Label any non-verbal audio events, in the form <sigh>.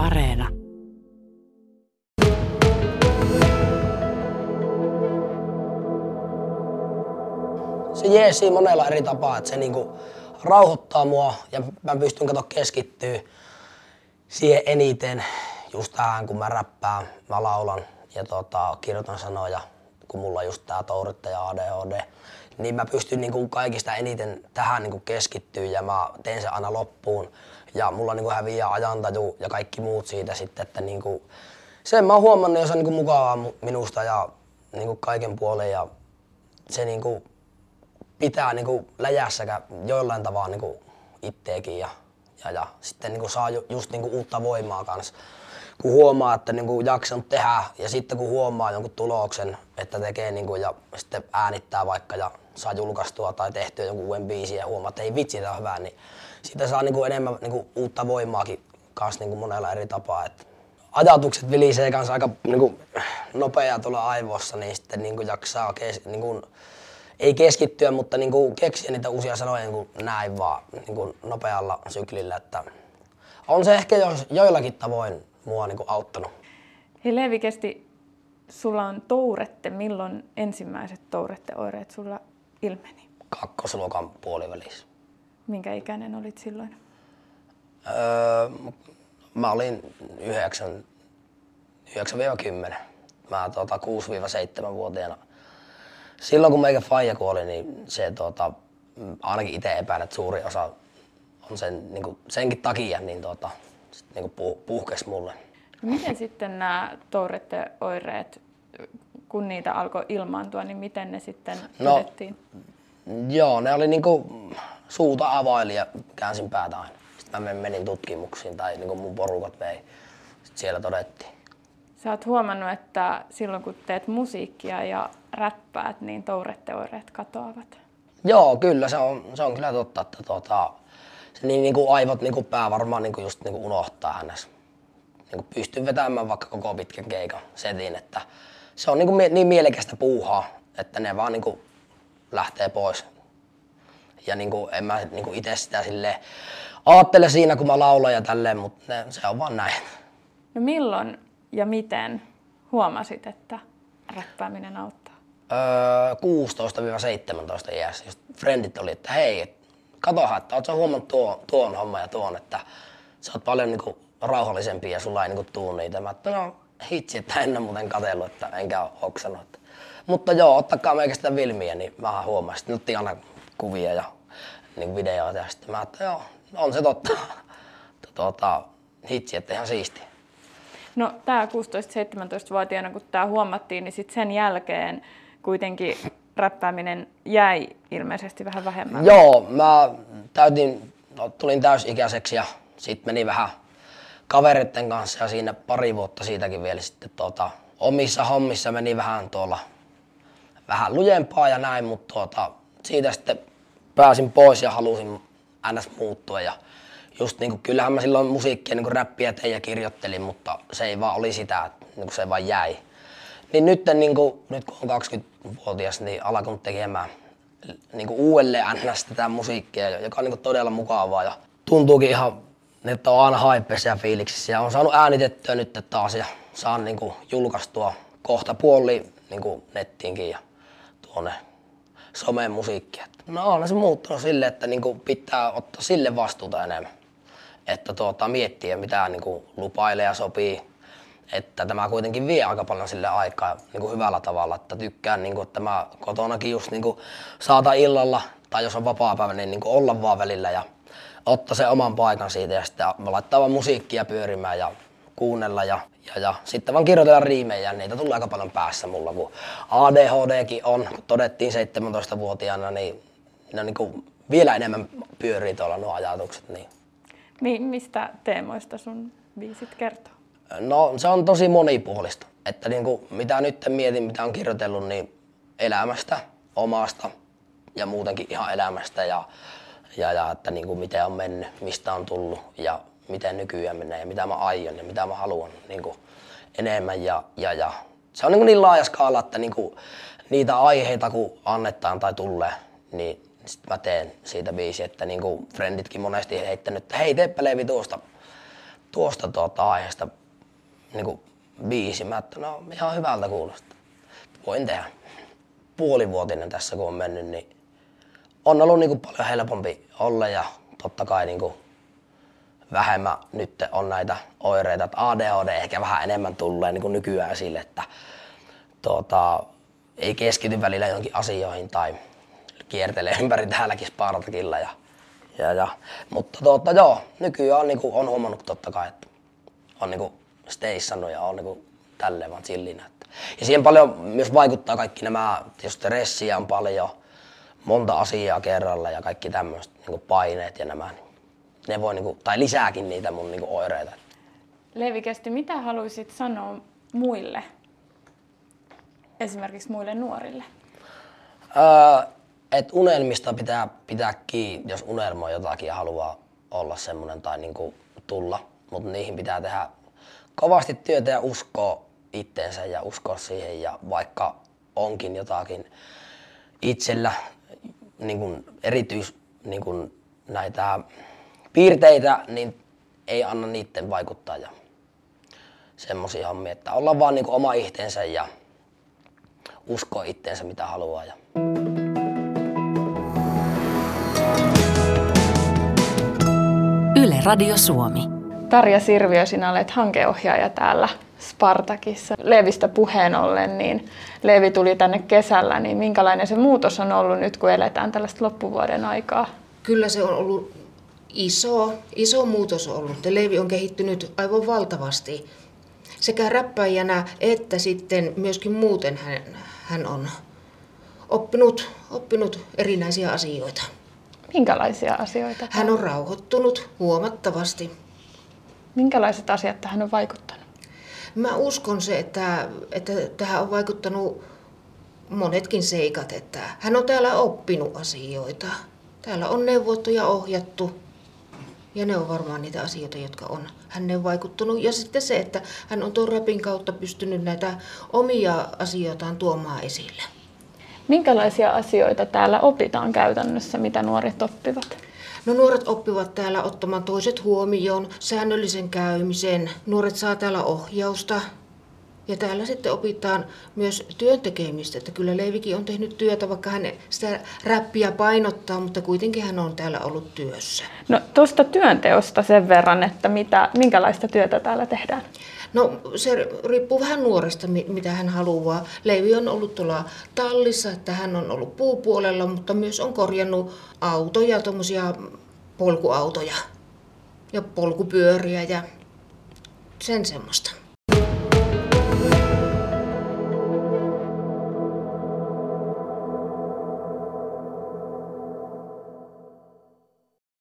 Areena. Se jeesii monella eri tapaa, että se niinku rauhoittaa mua ja mä pystyn kato keskittyä siihen eniten just tähän, kun mä räppään, mä laulan ja tota, kirjoitan sanoja, kun mulla on just tää touretta ja ADHD, niin mä pystyn niinku kaikista eniten tähän niinku keskittyä ja mä teen sen aina loppuun. Ja mulla niinku häviää ajantaju ja kaikki muut siitä sitten, että niinku, sen mä oon huomannut ja se on niinku mukavaa mu- minusta ja niinku kaiken puolen ja se niinku pitää niinku läjässäkä jollain tavalla niinku itteekin ja, ja, ja sitten niinku saa ju, just niinku uutta voimaa kanssa. Kun huomaa, että niinku jaksanut tehdä ja sitten kun huomaa jonkun tuloksen, että tekee niinku ja sitten äänittää vaikka ja saa julkaistua tai tehtyä jonkun uuden biisin ja huomaa, että ei vitsi, tää on hyvä, niin siitä saa niinku enemmän niinku uutta voimaakin kanssa niinku monella eri tapaa. Et ajatukset vilisee kanssa aika niinku nopeaa tuolla aivoissa, niin sitten niinku jaksaa kes, niinku, ei keskittyä, mutta niinku keksiä niitä uusia sanoja niinku näin vaan niinku nopealla syklillä. Että on se ehkä jo, joillakin tavoin mua niinku auttanut. Hei Leevi Kesti, sulla on tourette. Milloin ensimmäiset touretteoireet sulla ilmeni? Kakkosluokan puolivälissä. Minkä ikäinen olit silloin? Öö, mä olin 9, 9-10. Mä tota, 6-7-vuotiaana. Silloin kun meikä faija kuoli, niin se tota, ainakin itse epäilen, että suuri osa on sen, niin kuin, senkin takia, niin tota, sit, niin kuin puh, puhkesi mulle. No miten sitten nämä touretteoireet, kun niitä alkoi ilmaantua, niin miten ne sitten No. todettiin? Joo, ne oli niinku suuta availi ja käänsin päätä aina. Sitten mä menin tutkimuksiin tai niinku mun porukat vei. Sitten siellä todettiin. Sä oot huomannut, että silloin kun teet musiikkia ja räppäät, niin touretteoireet katoavat. Joo, kyllä se on, se on kyllä totta, että tota, se niin, niinku aivot niinku pää varmaan niinku just niinku unohtaa hänessä. Niinku pystyn vetämään vaikka koko pitkän keikan setin, että se on niinku mie- niin mielekästä puuhaa, että ne vaan niinku lähtee pois. Ja niinku, en mä niinku itse sitä silleen aattele siinä, kun mä laulan ja tälleen, mutta ne, se on vaan näin. No milloin ja miten huomasit, että räppääminen auttaa? öö, 16-17 iässä just frendit oli, että hei, katohan, että oot sä huomannut tuon, tuon homman ja tuon, että sä oot paljon niinku rauhallisempi ja sulla ei niinku tuu niitä. Mä että no hitsi, että en ole muuten katsellut, että enkä ole hoksannut. Mutta joo, ottakaa meikä sitä filmiä, niin mä huomasin. Sitten otti aina kuvia ja niin videoita ja sitten mä että joo, on se totta. <laughs> Tuota, hitsi, että ihan siistiä. No tämä 16-17-vuotiaana, kun tämä huomattiin, niin sit sen jälkeen kuitenkin räppääminen jäi ilmeisesti vähän vähemmän. Joo, mä täytin, no, tulin täysikäiseksi ja sitten meni vähän kavereiden kanssa ja siinä pari vuotta siitäkin vielä sitten tota, omissa hommissa meni vähän tuolla vähän lujempaa ja näin, mutta tuota, siitä sitten pääsin pois ja halusin ns. muuttua ja just niinku, kyllähän mä silloin musiikkia niinku räppiä tein ja kirjoittelin, mutta se ei vaan oli sitä, että niinku se vaan jäi. Niin nyt, niinku, nyt kun on 20-vuotias, niin alkanut tekemään niinku uudelleen ns. tätä musiikkia, joka on niinku todella mukavaa ja tuntuukin ihan, että on aina haippeissa ja fiiliksissä. Ja on saanut äänitettyä nyt taas ja saan niinku julkaistua kohta puoli niinku nettiinkin ja tuonne someen musiikkia. No on se muuttunut silleen, että niinku pitää ottaa sille vastuuta enemmän. Että tuota, miettiä mitä niinku lupailee ja sopii. Että tämä kuitenkin vie aika paljon sille aikaa niinku hyvällä tavalla. Että tykkään, niinku, että mä kotonakin just niinku saata illalla tai jos on vapaa päivä, niin niinku olla vaan välillä ja ottaa sen oman paikan siitä ja sitten laittaa vaan musiikkia pyörimään ja kuunnella ja, ja, ja sitten vaan kirjoitella riimejä, niitä tulee aika paljon päässä mulla, kun ADHDkin on, kun todettiin 17-vuotiaana, niin ne on niin kuin vielä enemmän pyörii tuolla nuo ajatukset. Niin. Mi- mistä teemoista sun biisit kertoo? No se on tosi monipuolista, että niin kuin, mitä nyt mietin, mitä on kirjoitellut, niin elämästä, omasta ja muutenkin ihan elämästä ja, ja, ja että niin kuin miten on mennyt, mistä on tullut ja miten nykyään menee ja mitä mä aion ja mitä mä haluan niin kuin enemmän ja, ja, ja. Se on niin, niin laaja skaala, että niin kuin niitä aiheita kun annetaan tai tulee, niin sitten mä teen siitä biisi, että niin kuin frienditkin monesti heittänyt, että hei teepä Leevi tuosta tuosta tuota aiheesta niin kuin biisi. Mä että no ihan hyvältä kuulostaa. Voin tehdä. Puolivuotinen tässä kun on mennyt, niin on ollut niin kuin paljon helpompi olla ja totta kai niin kuin vähemmän nyt on näitä oireita. Että ADHD ehkä vähän enemmän tulee niin kuin nykyään esille, että tuota, ei keskity välillä johonkin asioihin tai kiertelee ympäri täälläkin Spartakilla. Ja, ja, ja. Mutta tuota, joo, nykyään on, niin kuin, on huomannut totta kai, että on niin kuin steissannut ja on niin tälleen vaan chillinä. Ja siihen paljon myös vaikuttaa kaikki nämä, jos stressiä on paljon, monta asiaa kerralla ja kaikki tämmöiset niin paineet ja nämä, niin ne voi, niin kuin, tai lisääkin niitä mun niin kuin oireita. Levi Kesti, mitä haluaisit sanoa muille, esimerkiksi muille nuorille? Öö, et unelmista pitää pitää kiinni, jos unelmoi jotakin ja haluaa olla semmoinen tai niin kuin tulla, mutta niihin pitää tehdä kovasti työtä ja uskoa itteensä ja uskoa siihen ja vaikka onkin jotakin itsellä niin kuin erityis niin kuin näitä piirteitä, niin ei anna niiden vaikuttaa ja semmoisia hommia, että olla vaan niin kuin oma itsensä ja uskoa itteensä mitä haluaa. Ja... Yle Radio Suomi. Tarja Sirviö, sinä olet hankeohjaaja täällä Spartakissa. Levistä puheen ollen, niin Levi tuli tänne kesällä, niin minkälainen se muutos on ollut nyt, kun eletään tällaista loppuvuoden aikaa? Kyllä se on ollut iso, iso muutos ollut. Levi on kehittynyt aivan valtavasti. Sekä räppäjänä että sitten myöskin muuten hän, hän on oppinut, oppinut erinäisiä asioita. Minkälaisia asioita? Hän on rauhoittunut huomattavasti. Minkälaiset asiat tähän on vaikuttanut? Mä uskon se, että, että tähän on vaikuttanut monetkin seikat, että hän on täällä oppinut asioita. Täällä on neuvottu ja ohjattu. Ja ne on varmaan niitä asioita, jotka on häneen vaikuttanut. Ja sitten se, että hän on tuon rapin kautta pystynyt näitä omia asioitaan tuomaan esille. Minkälaisia asioita täällä opitaan käytännössä, mitä nuoret oppivat? No nuoret oppivat täällä ottamaan toiset huomioon, säännöllisen käymisen. Nuoret saa täällä ohjausta. Ja täällä sitten opitaan myös työntekemistä, että kyllä Leivikin on tehnyt työtä, vaikka hän sitä räppiä painottaa, mutta kuitenkin hän on täällä ollut työssä. No tuosta työnteosta sen verran, että mitä, minkälaista työtä täällä tehdään? No se riippuu vähän nuoresta, mitä hän haluaa. Leivi on ollut tuolla tallissa, että hän on ollut puupuolella, mutta myös on korjannut autoja, tuommoisia polkuautoja ja polkupyöriä ja sen semmoista.